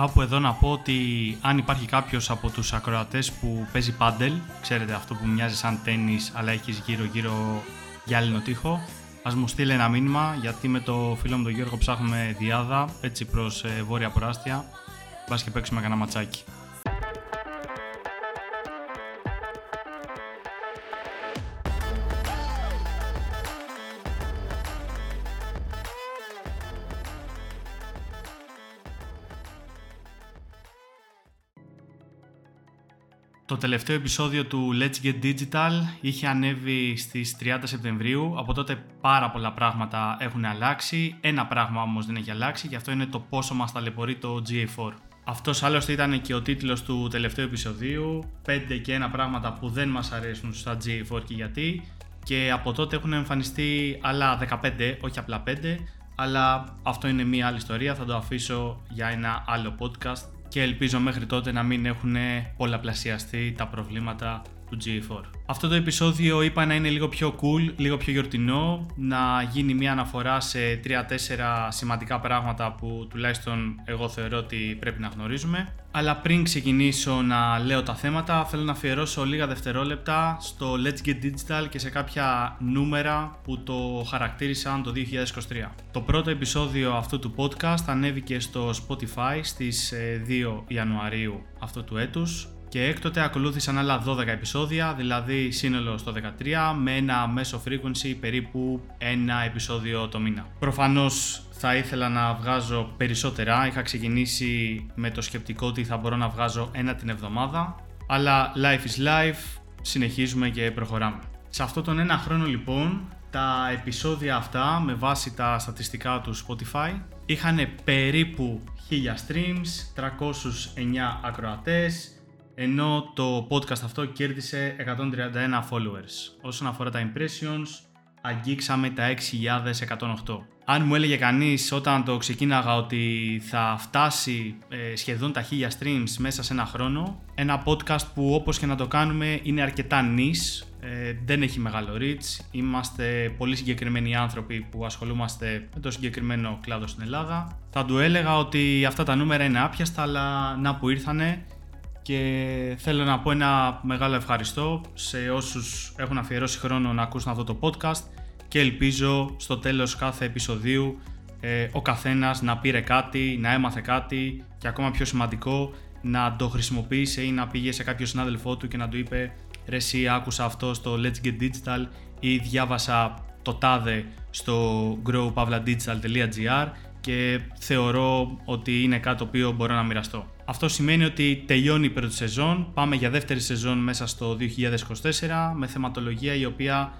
Κάπου εδώ να πω ότι αν υπάρχει κάποιος από τους ακροατές που παίζει πάντελ, ξέρετε αυτό που μοιάζει σαν τέννις αλλά έχεις γύρω γύρω γυάλινο τοίχο, ας μου στείλει ένα μήνυμα γιατί με το φίλο μου τον Γιώργο ψάχνουμε διάδα έτσι προς ε, βόρεια προάστια. Μπας και παίξουμε κανένα ματσάκι. Τελευταίο επεισόδιο του Let's Get Digital είχε ανέβει στις 30 Σεπτεμβρίου, από τότε πάρα πολλά πράγματα έχουν αλλάξει, ένα πράγμα όμως δεν έχει αλλάξει και αυτό είναι το πόσο μας ταλαιπωρεί το GA4. Αυτός άλλωστε ήταν και ο τίτλος του τελευταίου επεισοδίου, 5 και ένα πράγματα που δεν μας αρέσουν στα GA4 και γιατί. Και από τότε έχουν εμφανιστεί άλλα 15, όχι απλά 5, αλλά αυτό είναι μία άλλη ιστορία, θα το αφήσω για ένα άλλο podcast και ελπίζω μέχρι τότε να μην έχουν πολλαπλασιαστεί τα προβλήματα του G4. Αυτό το επεισόδιο είπα να είναι λίγο πιο cool, λίγο πιο γιορτινό, να γίνει μια αναφορά σε 3-4 σημαντικά πράγματα που τουλάχιστον εγώ θεωρώ ότι πρέπει να γνωρίζουμε. Αλλά πριν ξεκινήσω να λέω τα θέματα, θέλω να αφιερώσω λίγα δευτερόλεπτα στο Let's Get Digital και σε κάποια νούμερα που το χαρακτήρισαν το 2023. Το πρώτο επεισόδιο αυτού του podcast ανέβηκε στο Spotify στις 2 ε, Ιανουαρίου αυτού του έτους και έκτοτε ακολούθησαν άλλα 12 επεισόδια, δηλαδή σύνολο στο 13 με ένα μέσο frequency περίπου ένα επεισόδιο το μήνα. Προφανώς θα ήθελα να βγάζω περισσότερα, είχα ξεκινήσει με το σκεπτικό ότι θα μπορώ να βγάζω ένα την εβδομάδα, αλλά life is life, συνεχίζουμε και προχωράμε. Σε αυτόν τον ένα χρόνο λοιπόν, τα επεισόδια αυτά με βάση τα στατιστικά του Spotify είχαν περίπου 1000 streams, 309 ακροατές, ενώ το podcast αυτό κέρδισε 131 followers. Όσον αφορά τα impressions, αγγίξαμε τα 6.108. Αν μου έλεγε κανείς όταν το ξεκίναγα ότι θα φτάσει ε, σχεδόν τα 1000 streams μέσα σε ένα χρόνο, ένα podcast που όπως και να το κάνουμε είναι αρκετά νης, ε, δεν έχει μεγάλο reach, είμαστε πολύ συγκεκριμένοι άνθρωποι που ασχολούμαστε με το συγκεκριμένο κλάδο στην Ελλάδα. Θα του έλεγα ότι αυτά τα νούμερα είναι άπιαστα, αλλά να που ήρθανε και θέλω να πω ένα μεγάλο ευχαριστώ σε όσους έχουν αφιερώσει χρόνο να ακούσουν αυτό το podcast και ελπίζω στο τέλος κάθε επεισοδίου ε, ο καθένας να πήρε κάτι, να έμαθε κάτι και ακόμα πιο σημαντικό να το χρησιμοποίησε ή να πήγε σε κάποιο συνάδελφό του και να του είπε ρε εσύ άκουσα αυτό στο Let's Get Digital ή διάβασα το τάδε στο growpavladigital.gr και θεωρώ ότι είναι κάτι το οποίο μπορώ να μοιραστώ. Αυτό σημαίνει ότι τελειώνει η πρώτη σεζόν, πάμε για δεύτερη σεζόν μέσα στο 2024 με θεματολογία η οποία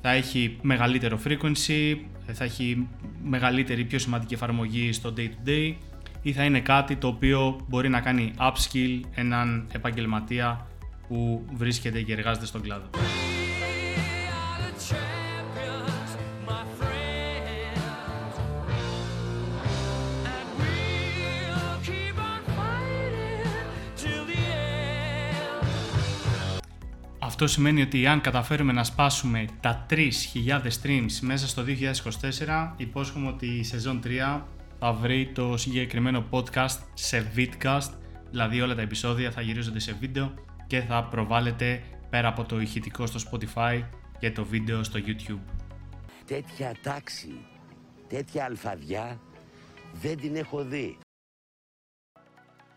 θα έχει μεγαλύτερο frequency, θα έχει μεγαλύτερη πιο σημαντική εφαρμογή στο day to day ή θα είναι κάτι το οποίο μπορεί να κάνει upskill έναν επαγγελματία που βρίσκεται και εργάζεται στον κλάδο. Αυτό σημαίνει ότι αν καταφέρουμε να σπάσουμε τα 3.000 streams μέσα στο 2024, υπόσχομαι ότι η σεζόν 3 θα βρει το συγκεκριμένο podcast σε vidcast, δηλαδή όλα τα επεισόδια θα γυρίζονται σε βίντεο και θα προβάλλεται πέρα από το ηχητικό στο Spotify και το βίντεο στο YouTube. Τέτοια τάξη, τέτοια αλφαδιά δεν την έχω δει.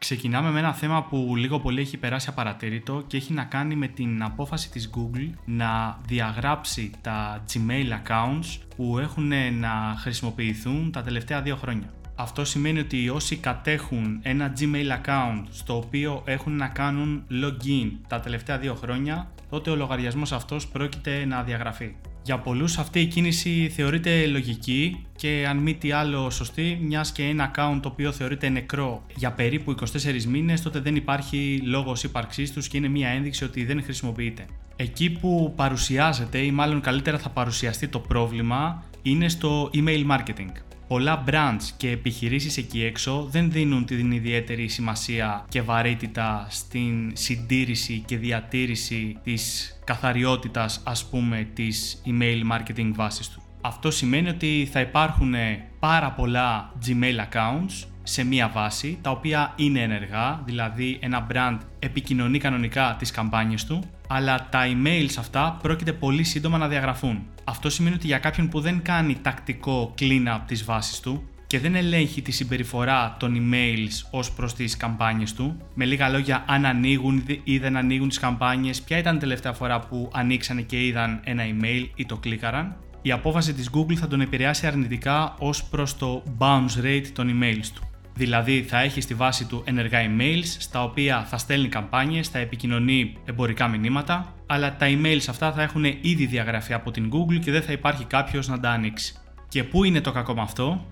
Ξεκινάμε με ένα θέμα που λίγο πολύ έχει περάσει απαρατήρητο και έχει να κάνει με την απόφαση της Google να διαγράψει τα Gmail accounts που έχουν να χρησιμοποιηθούν τα τελευταία δύο χρόνια. Αυτό σημαίνει ότι όσοι κατέχουν ένα Gmail account στο οποίο έχουν να κάνουν login τα τελευταία δύο χρόνια, τότε ο λογαριασμός αυτός πρόκειται να διαγραφεί. Για πολλούς αυτή η κίνηση θεωρείται λογική και αν μη τι άλλο σωστή, μιας και ένα account το οποίο θεωρείται νεκρό για περίπου 24 μήνες, τότε δεν υπάρχει λόγος ύπαρξής τους και είναι μια ένδειξη ότι δεν χρησιμοποιείται. Εκεί που παρουσιάζεται ή μάλλον καλύτερα θα παρουσιαστεί το πρόβλημα είναι στο email marketing πολλά brands και επιχειρήσεις εκεί έξω δεν δίνουν την ιδιαίτερη σημασία και βαρύτητα στην συντήρηση και διατήρηση της καθαριότητας ας πούμε της email marketing βάσης του. Αυτό σημαίνει ότι θα υπάρχουν πάρα πολλά Gmail accounts σε μία βάση, τα οποία είναι ενεργά, δηλαδή ένα brand επικοινωνεί κανονικά τις καμπάνιες του, αλλά τα emails αυτά πρόκειται πολύ σύντομα να διαγραφούν. Αυτό σημαίνει ότι για κάποιον που δεν κάνει τακτικό clean-up της βάσης του και δεν ελέγχει τη συμπεριφορά των emails ως προς τις καμπάνιες του, με λίγα λόγια αν ανοίγουν ή δεν ανοίγουν τις καμπάνιες, ποια ήταν η τελευταία φορά που ανοίξανε και είδαν ένα email ή το κλίκαραν, η απόφαση της Google θα τον επηρεάσει αρνητικά ως προς το bounce rate των emails του. Δηλαδή θα έχεις στη βάση του ενεργά emails στα οποία θα στέλνει καμπάνιες, θα επικοινωνεί εμπορικά μηνύματα, αλλά τα emails αυτά θα έχουν ήδη διαγραφεί από την Google και δεν θα υπάρχει κάποιος να τα ανοίξει. Και πού είναι το κακό με αυτό;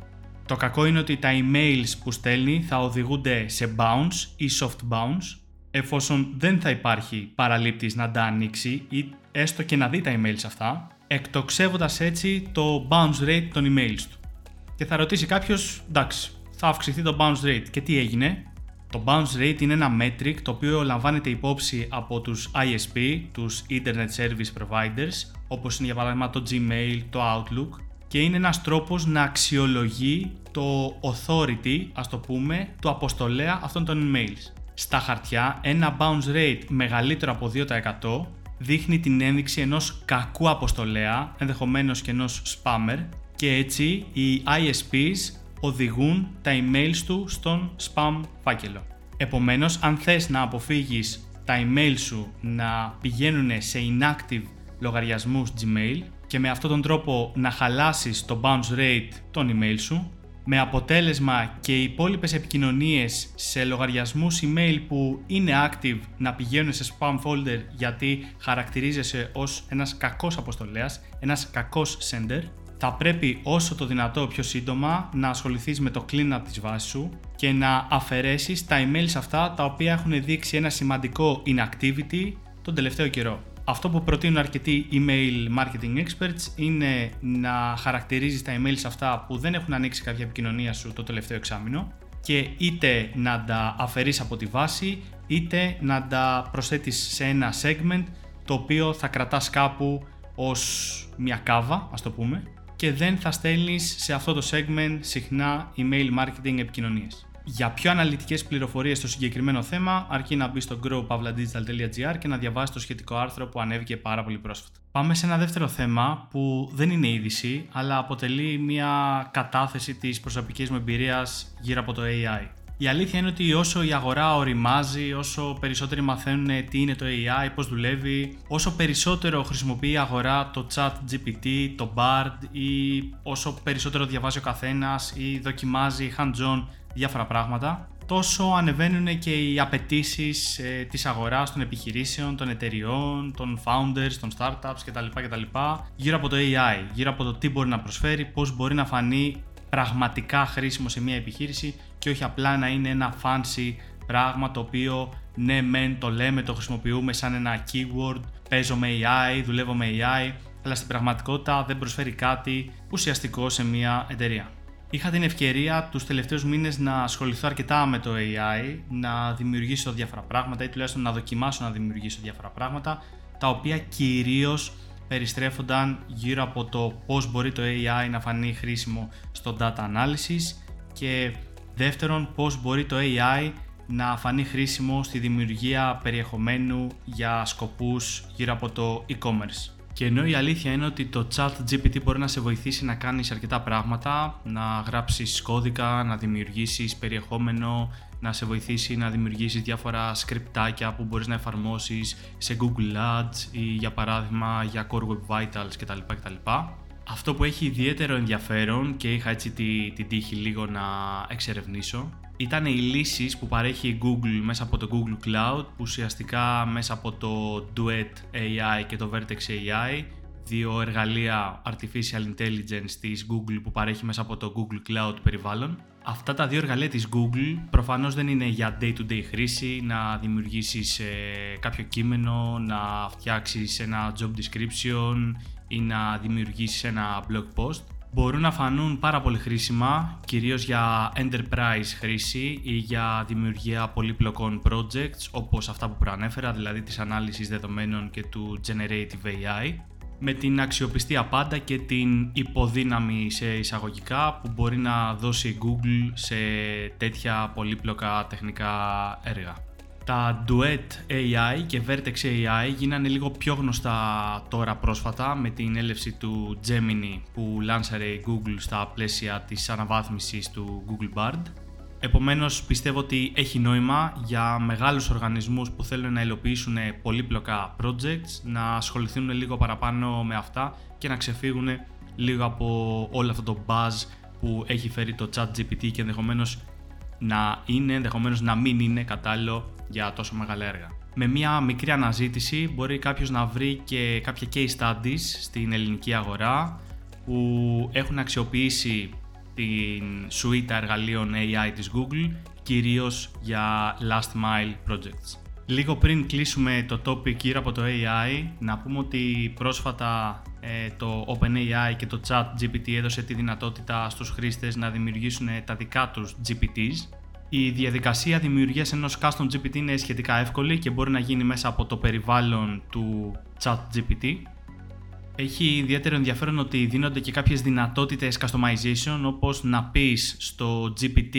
Το κακό είναι ότι τα emails που στέλνει θα οδηγούνται σε bounce ή soft bounce, εφόσον δεν θα υπάρχει παραλήπτης να τα ανοίξει ή έστω και να δει τα emails αυτά, εκτοξεύοντας έτσι το bounce rate των emails του. Και θα ρωτήσει κάποιος, εντάξει, θα αυξηθεί το bounce rate. Και τι έγινε; Το bounce rate είναι ένα metric το οποίο λαμβάνεται υπόψη από τους ISP, τους Internet Service Providers, όπως είναι για παράδειγμα το Gmail, το Outlook και είναι ένας τρόπος να αξιολογεί το authority, ας το πούμε, του αποστολέα αυτών των emails. Στα χαρτιά, ένα bounce rate μεγαλύτερο από 2% δείχνει την ένδειξη ενός κακού αποστολέα, ενδεχομένως και ενός spammer και έτσι οι ISPs οδηγούν τα emails του στον spam φάκελο. Επομένως, αν θες να αποφύγεις τα email σου να πηγαίνουν σε inactive λογαριασμούς Gmail και με αυτόν τον τρόπο να χαλάσεις το bounce rate των email σου, με αποτέλεσμα και οι υπόλοιπες επικοινωνίες σε λογαριασμούς email που είναι active να πηγαίνουν σε spam folder γιατί χαρακτηρίζεσαι ως ένας κακός αποστολέας, ένας κακός sender, θα πρέπει όσο το δυνατό πιο σύντομα να ασχοληθείς με το clean-up της βάσης σου και να αφαιρέσεις τα emails αυτά τα οποία έχουν δείξει ένα σημαντικό inactivity τον τελευταίο καιρό. Αυτό που προτείνουν αρκετοί email marketing experts είναι να χαρακτηρίζεις τα emails αυτά που δεν έχουν ανοίξει κάποια επικοινωνία σου το τελευταίο εξάμεινο και είτε να τα αφαιρείς από τη βάση είτε να τα προσθέτεις σε ένα segment το οποίο θα κρατάς κάπου ως μια κάβα ας το πούμε και δεν θα στέλνεις σε αυτό το segment συχνά email marketing επικοινωνίες. Για πιο αναλυτικές πληροφορίες στο συγκεκριμένο θέμα, αρκεί να μπει στο growpavladigital.gr και να διαβάσεις το σχετικό άρθρο που ανέβηκε πάρα πολύ πρόσφατα. Πάμε σε ένα δεύτερο θέμα που δεν είναι είδηση, αλλά αποτελεί μια κατάθεση της προσωπικής μου εμπειρίας γύρω από το AI. Η αλήθεια είναι ότι όσο η αγορά οριμάζει, όσο περισσότεροι μαθαίνουν τι είναι το AI, πώς δουλεύει, όσο περισσότερο χρησιμοποιεί η αγορά το chat GPT, το BARD ή όσο περισσότερο διαβάζει ο καθένας ή δοκιμάζει hands-on διάφορα πράγματα, τόσο ανεβαίνουν και οι απαιτήσεις ε, της αγοράς των επιχειρήσεων, των εταιριών, των founders, των startups κτλ. κτλ γύρω από το AI, γύρω από το τι μπορεί να προσφέρει, πώς μπορεί να φανεί πραγματικά χρήσιμο σε μια επιχείρηση και όχι απλά να είναι ένα fancy πράγμα το οποίο ναι μεν το λέμε, το χρησιμοποιούμε σαν ένα keyword, παίζω με AI, δουλεύω με AI, αλλά στην πραγματικότητα δεν προσφέρει κάτι ουσιαστικό σε μια εταιρεία. Είχα την ευκαιρία τους τελευταίους μήνες να ασχοληθώ αρκετά με το AI, να δημιουργήσω διάφορα πράγματα ή τουλάχιστον να δοκιμάσω να δημιουργήσω διάφορα πράγματα, τα οποία κυρίως περιστρέφονταν γύρω από το πώς μπορεί το AI να φανεί χρήσιμο στο data analysis και δεύτερον πώς μπορεί το AI να φανεί χρήσιμο στη δημιουργία περιεχομένου για σκοπούς γύρω από το e-commerce. Και ενώ η αλήθεια είναι ότι το chat GPT μπορεί να σε βοηθήσει να κάνεις αρκετά πράγματα, να γράψεις κώδικα, να δημιουργήσεις περιεχόμενο, να σε βοηθήσει να δημιουργήσεις διάφορα σκριπτάκια που μπορείς να εφαρμόσεις σε Google Ads ή για παράδειγμα για Core Web Vitals κτλ. κτλ. Αυτό που έχει ιδιαίτερο ενδιαφέρον και είχα έτσι την τη τύχη λίγο να εξερευνήσω ήταν οι λύσεις που παρέχει η Google μέσα από το Google Cloud που ουσιαστικά μέσα από το Duet AI και το Vertex AI δύο εργαλεία Artificial Intelligence της Google που παρέχει μέσα από το Google Cloud περιβάλλον. Αυτά τα δύο εργαλεία της Google προφανώς δεν είναι για day-to-day χρήση, να δημιουργήσεις ε, κάποιο κείμενο, να φτιάξεις ένα job description ή να δημιουργήσεις ένα blog post μπορούν να φανούν πάρα πολύ χρήσιμα, κυρίως για enterprise χρήση ή για δημιουργία πολύπλοκων projects όπως αυτά που προανέφερα, δηλαδή της ανάλυσης δεδομένων και του generative AI. με την αξιοπιστία πάντα και την υποδύναμη σε εισαγωγικά που μπορεί να δώσει η Google σε τέτοια πολύπλοκα τεχνικά έργα. Τα Duet AI και Vertex AI γίνανε λίγο πιο γνωστά τώρα πρόσφατα με την έλευση του Gemini που λάνσαρε η Google στα πλαίσια της αναβάθμισης του Google Bard. Επομένως πιστεύω ότι έχει νόημα για μεγάλους οργανισμούς που θέλουν να υλοποιήσουν πολύπλοκα projects να ασχοληθούν λίγο παραπάνω με αυτά και να ξεφύγουν λίγο από όλο αυτό το buzz που έχει φέρει το chat GPT και ενδεχομένως να είναι, ενδεχομένως να μην είναι κατάλληλο για τόσο μεγάλα έργα. Με μια μικρή αναζήτηση μπορεί κάποιος να βρει και κάποια case studies στην ελληνική αγορά που έχουν αξιοποιήσει την suite εργαλείων AI της Google, κυρίως για last mile projects. Λίγο πριν κλείσουμε το topic γύρω από το AI, να πούμε ότι πρόσφατα ε, το OpenAI και το Chat GPT έδωσε τη δυνατότητα στους χρήστες να δημιουργήσουν τα δικά τους GPTs. Η διαδικασία δημιουργίας ενός custom GPT είναι σχετικά εύκολη και μπορεί να γίνει μέσα από το περιβάλλον του Chat GPT έχει ιδιαίτερο ενδιαφέρον ότι δίνονται και κάποιες δυνατότητες customization όπως να πεις στο GPT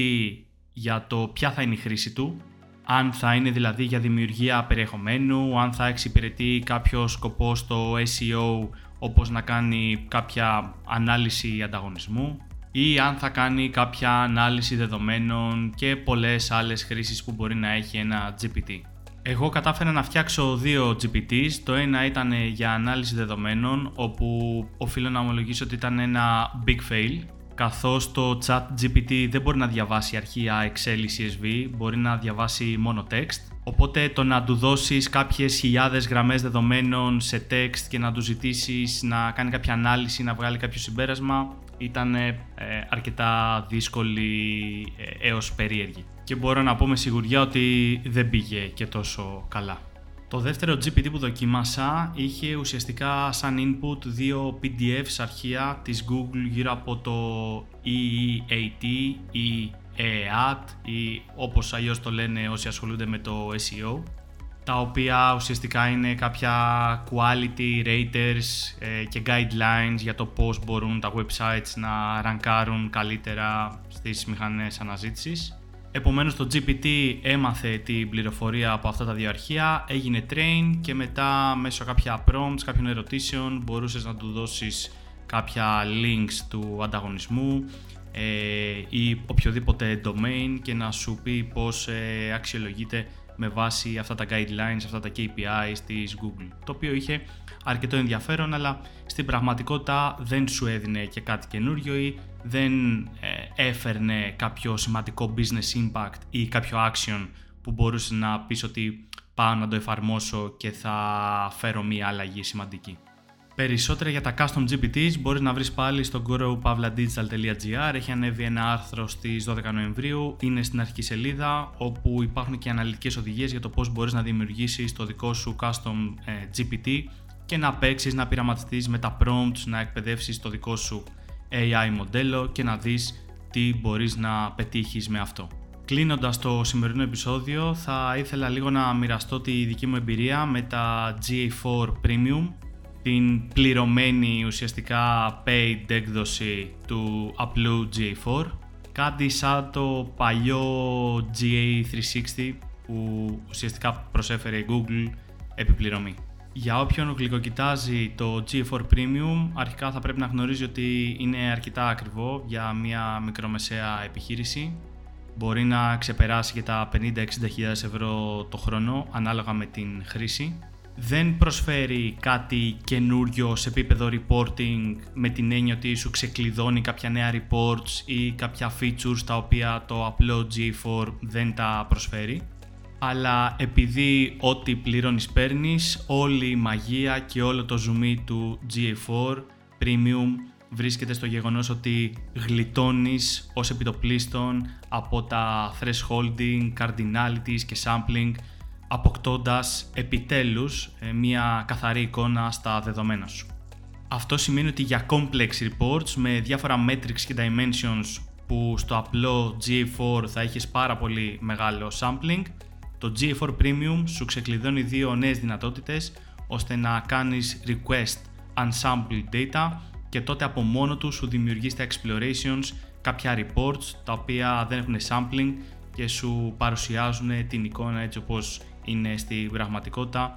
για το ποια θα είναι η χρήση του. Αν θα είναι δηλαδή για δημιουργία περιεχομένου, αν θα εξυπηρετεί κάποιο σκοπό στο SEO όπως να κάνει κάποια ανάλυση ανταγωνισμού ή αν θα κάνει κάποια ανάλυση δεδομένων και πολλές άλλες χρήσεις που μπορεί να έχει ένα GPT. Εγώ κατάφερα να φτιάξω δύο GPTs. Το ένα ήταν για ανάλυση δεδομένων, όπου οφείλω να ομολογήσω ότι ήταν ένα big fail, καθώς το chat GPT δεν μπορεί να διαβάσει αρχεία Excel ή CSV, μπορεί να διαβάσει μόνο text. Οπότε το να του δώσεις κάποιες χιλιάδες γραμμές δεδομένων σε text και να τους ζητήσεις να κάνει κάποια ανάλυση, να βγάλει κάποιο συμπέρασμα, ήταν ε, αρκετά δύσκολη ε, έως περίεργη και μπορώ να πω με σιγουριά ότι δεν πήγε και τόσο καλά. Το δεύτερο GPT που δοκίμασα είχε ουσιαστικά σαν input δύο PDFs αρχεία της Google γύρω από το EEAT ή EAT ή όπως αλλιώς το λένε όσοι ασχολούνται με το SEO τα οποία ουσιαστικά είναι κάποια quality raters ε, και guidelines για το πώς μπορούν τα websites να ραγκάρουν καλύτερα στις μηχανές αναζήτησης. Επομένως το GPT έμαθε την πληροφορία από αυτά τα δύο αρχεία, έγινε train και μετά μέσω κάποια prompts, κάποιων ερωτήσεων μπορούσες να του δώσεις κάποια links του ανταγωνισμού ε, ή οποιοδήποτε domain και να σου πει πώς ε, αξιολογείται με βάση αυτά τα guidelines, αυτά τα KPIs της Google. Το οποίο είχε αρκετό ενδιαφέρον, αλλά στην πραγματικότητα δεν σου έδινε και κάτι καινούριο ή δεν ε, έφερνε κάποιο σημαντικό business impact ή κάποιο action που μπορούσε να πεις ότι πάω να το εφαρμόσω και θα φέρω μία αλλαγή σημαντική. Περισσότερα για τα custom GPTs μπορείς να βρεις πάλι στο growpavladigital.gr Έχει ανέβει ένα άρθρο στις 12 Νοεμβρίου, είναι στην αρχική σελίδα όπου υπάρχουν και αναλυτικές οδηγίες για το πώς μπορείς να δημιουργήσεις το δικό σου custom ε, GPT και να παίξεις, να πειραματιστείς με τα prompts, να εκπαιδεύσεις το δικό σου AI μοντέλο και να δεις τι μπορείς να πετύχεις με αυτό. Κλείνοντας το σημερινό επεισόδιο θα ήθελα λίγο να μοιραστώ τη δική μου εμπειρία με τα GA4 Premium την πληρωμένη ουσιαστικά paid έκδοση του απλού GA4 κάτι σαν το παλιό GA360 που ουσιαστικά προσέφερε η Google επιπληρωμή. Για όποιον γλυκοκοιτάζει το G4 Premium, αρχικά θα πρέπει να γνωρίζει ότι είναι αρκετά ακριβό για μια μικρομεσαία επιχείρηση. Μπορεί να ξεπεράσει και τα 50-60 ευρώ το χρόνο ανάλογα με την χρήση δεν προσφέρει κάτι καινούριο σε επίπεδο reporting με την έννοια ότι σου ξεκλειδώνει κάποια νέα reports ή κάποια features τα οποία το απλό G4 δεν τα προσφέρει. Αλλά επειδή ό,τι πληρώνεις παίρνεις, όλη η μαγεία και όλο το zoom του GA4 Premium βρίσκεται στο γεγονός ότι γλιτώνεις ως επιτοπλίστων από τα thresholding, cardinalities και sampling αποκτώντας επιτέλους ε, μια καθαρή εικόνα στα δεδομένα σου. Αυτό σημαίνει ότι για complex reports με διάφορα metrics και dimensions που στο απλό GA4 θα έχεις πάρα πολύ μεγάλο sampling, το GA4 Premium σου ξεκλειδώνει δύο νέες δυνατότητες ώστε να κάνεις request unsampled data και τότε από μόνο του σου δημιουργείς στα explorations κάποια reports τα οποία δεν έχουν sampling και σου παρουσιάζουν την εικόνα έτσι όπως είναι στην πραγματικότητα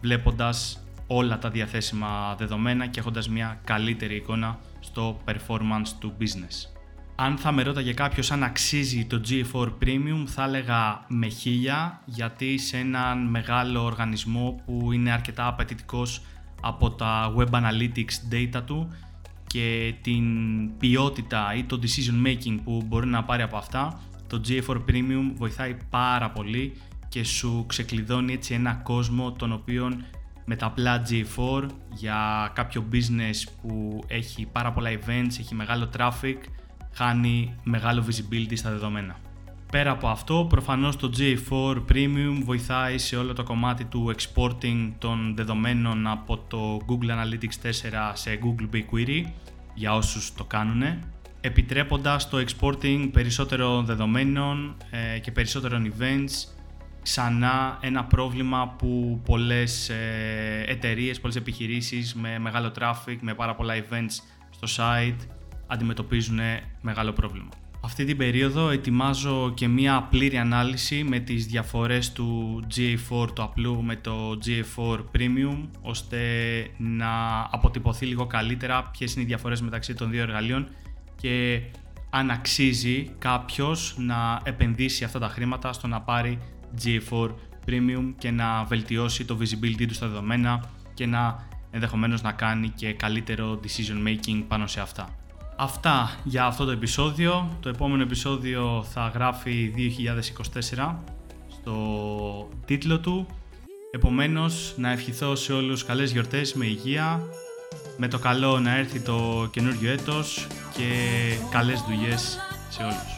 βλέποντας όλα τα διαθέσιμα δεδομένα και έχοντας μια καλύτερη εικόνα στο performance του business. Αν θα με ρώταγε κάποιος αν αξίζει το G4 Premium θα έλεγα με χίλια γιατί σε έναν μεγάλο οργανισμό που είναι αρκετά απαιτητικός από τα web analytics data του και την ποιότητα ή το decision making που μπορεί να πάρει από αυτά το G4 Premium βοηθάει πάρα πολύ και σου ξεκλειδώνει έτσι ένα κόσμο τον οποίο με τα απλά G4 για κάποιο business που έχει πάρα πολλά events, έχει μεγάλο traffic, χάνει μεγάλο visibility στα δεδομένα. Πέρα από αυτό, προφανώς το G4 Premium βοηθάει σε όλο το κομμάτι του exporting των δεδομένων από το Google Analytics 4 σε Google BigQuery για όσους το κάνουν επιτρέποντας το exporting περισσότερων δεδομένων ε, και περισσότερων events ξανά ένα πρόβλημα που πολλές ε, εταιρείες, πολλές επιχειρήσεις με μεγάλο traffic, με πάρα πολλά events στο site αντιμετωπίζουν μεγάλο πρόβλημα. Αυτή την περίοδο ετοιμάζω και μία πλήρη ανάλυση με τις διαφορές του GA4 του απλού με το GA4 Premium ώστε να αποτυπωθεί λίγο καλύτερα ποιες είναι οι διαφορές μεταξύ των δύο εργαλείων και αν αξίζει κάποιος να επενδύσει αυτά τα χρήματα στο να πάρει GA4 Premium και να βελτιώσει το visibility του στα δεδομένα και να ενδεχομένως να κάνει και καλύτερο decision making πάνω σε αυτά. Αυτά για αυτό το επεισόδιο. Το επόμενο επεισόδιο θα γράφει 2024 στο τίτλο του. Επομένως, να ευχηθώ σε όλους καλές γιορτές με υγεία, με το καλό να έρθει το καινούργιο έτος και καλές δουλειές σε όλους.